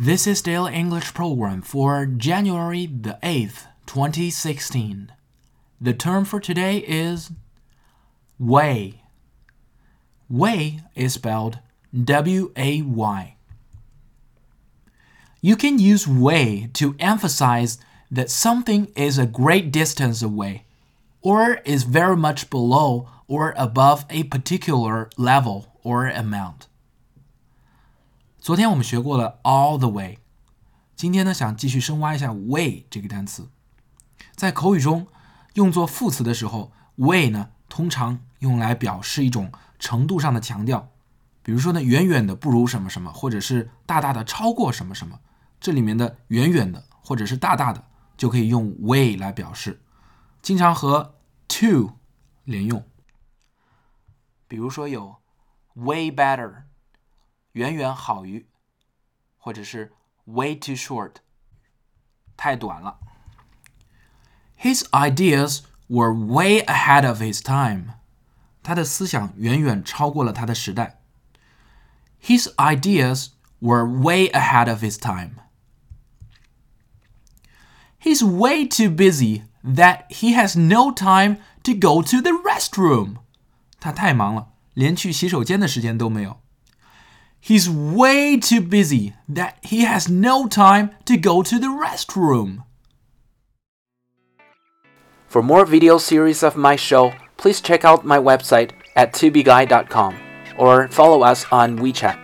This is Daily English program for January the 8th, 2016. The term for today is way. Way is spelled W A Y. You can use way to emphasize that something is a great distance away or is very much below or above a particular level or amount. 昨天我们学过了 all the way，今天呢想继续深挖一下 way 这个单词。在口语中用作副词的时候，way 呢通常用来表示一种程度上的强调，比如说呢远远的不如什么什么，或者是大大的超过什么什么。这里面的远远的或者是大大的就可以用 way 来表示，经常和 to 连用。比如说有 way better。远远好于，或者是 way too short，太短了。His ideas were way ahead of his time，他的思想远远超过了他的时代。His ideas were way ahead of his time. He's way too busy that he has no time to go to the restroom. 他太忙了，连去洗手间的时间都没有。 He's way too busy that he has no time to go to the restroom. For more video series of my show, please check out my website at tubeguy.com or follow us on WeChat.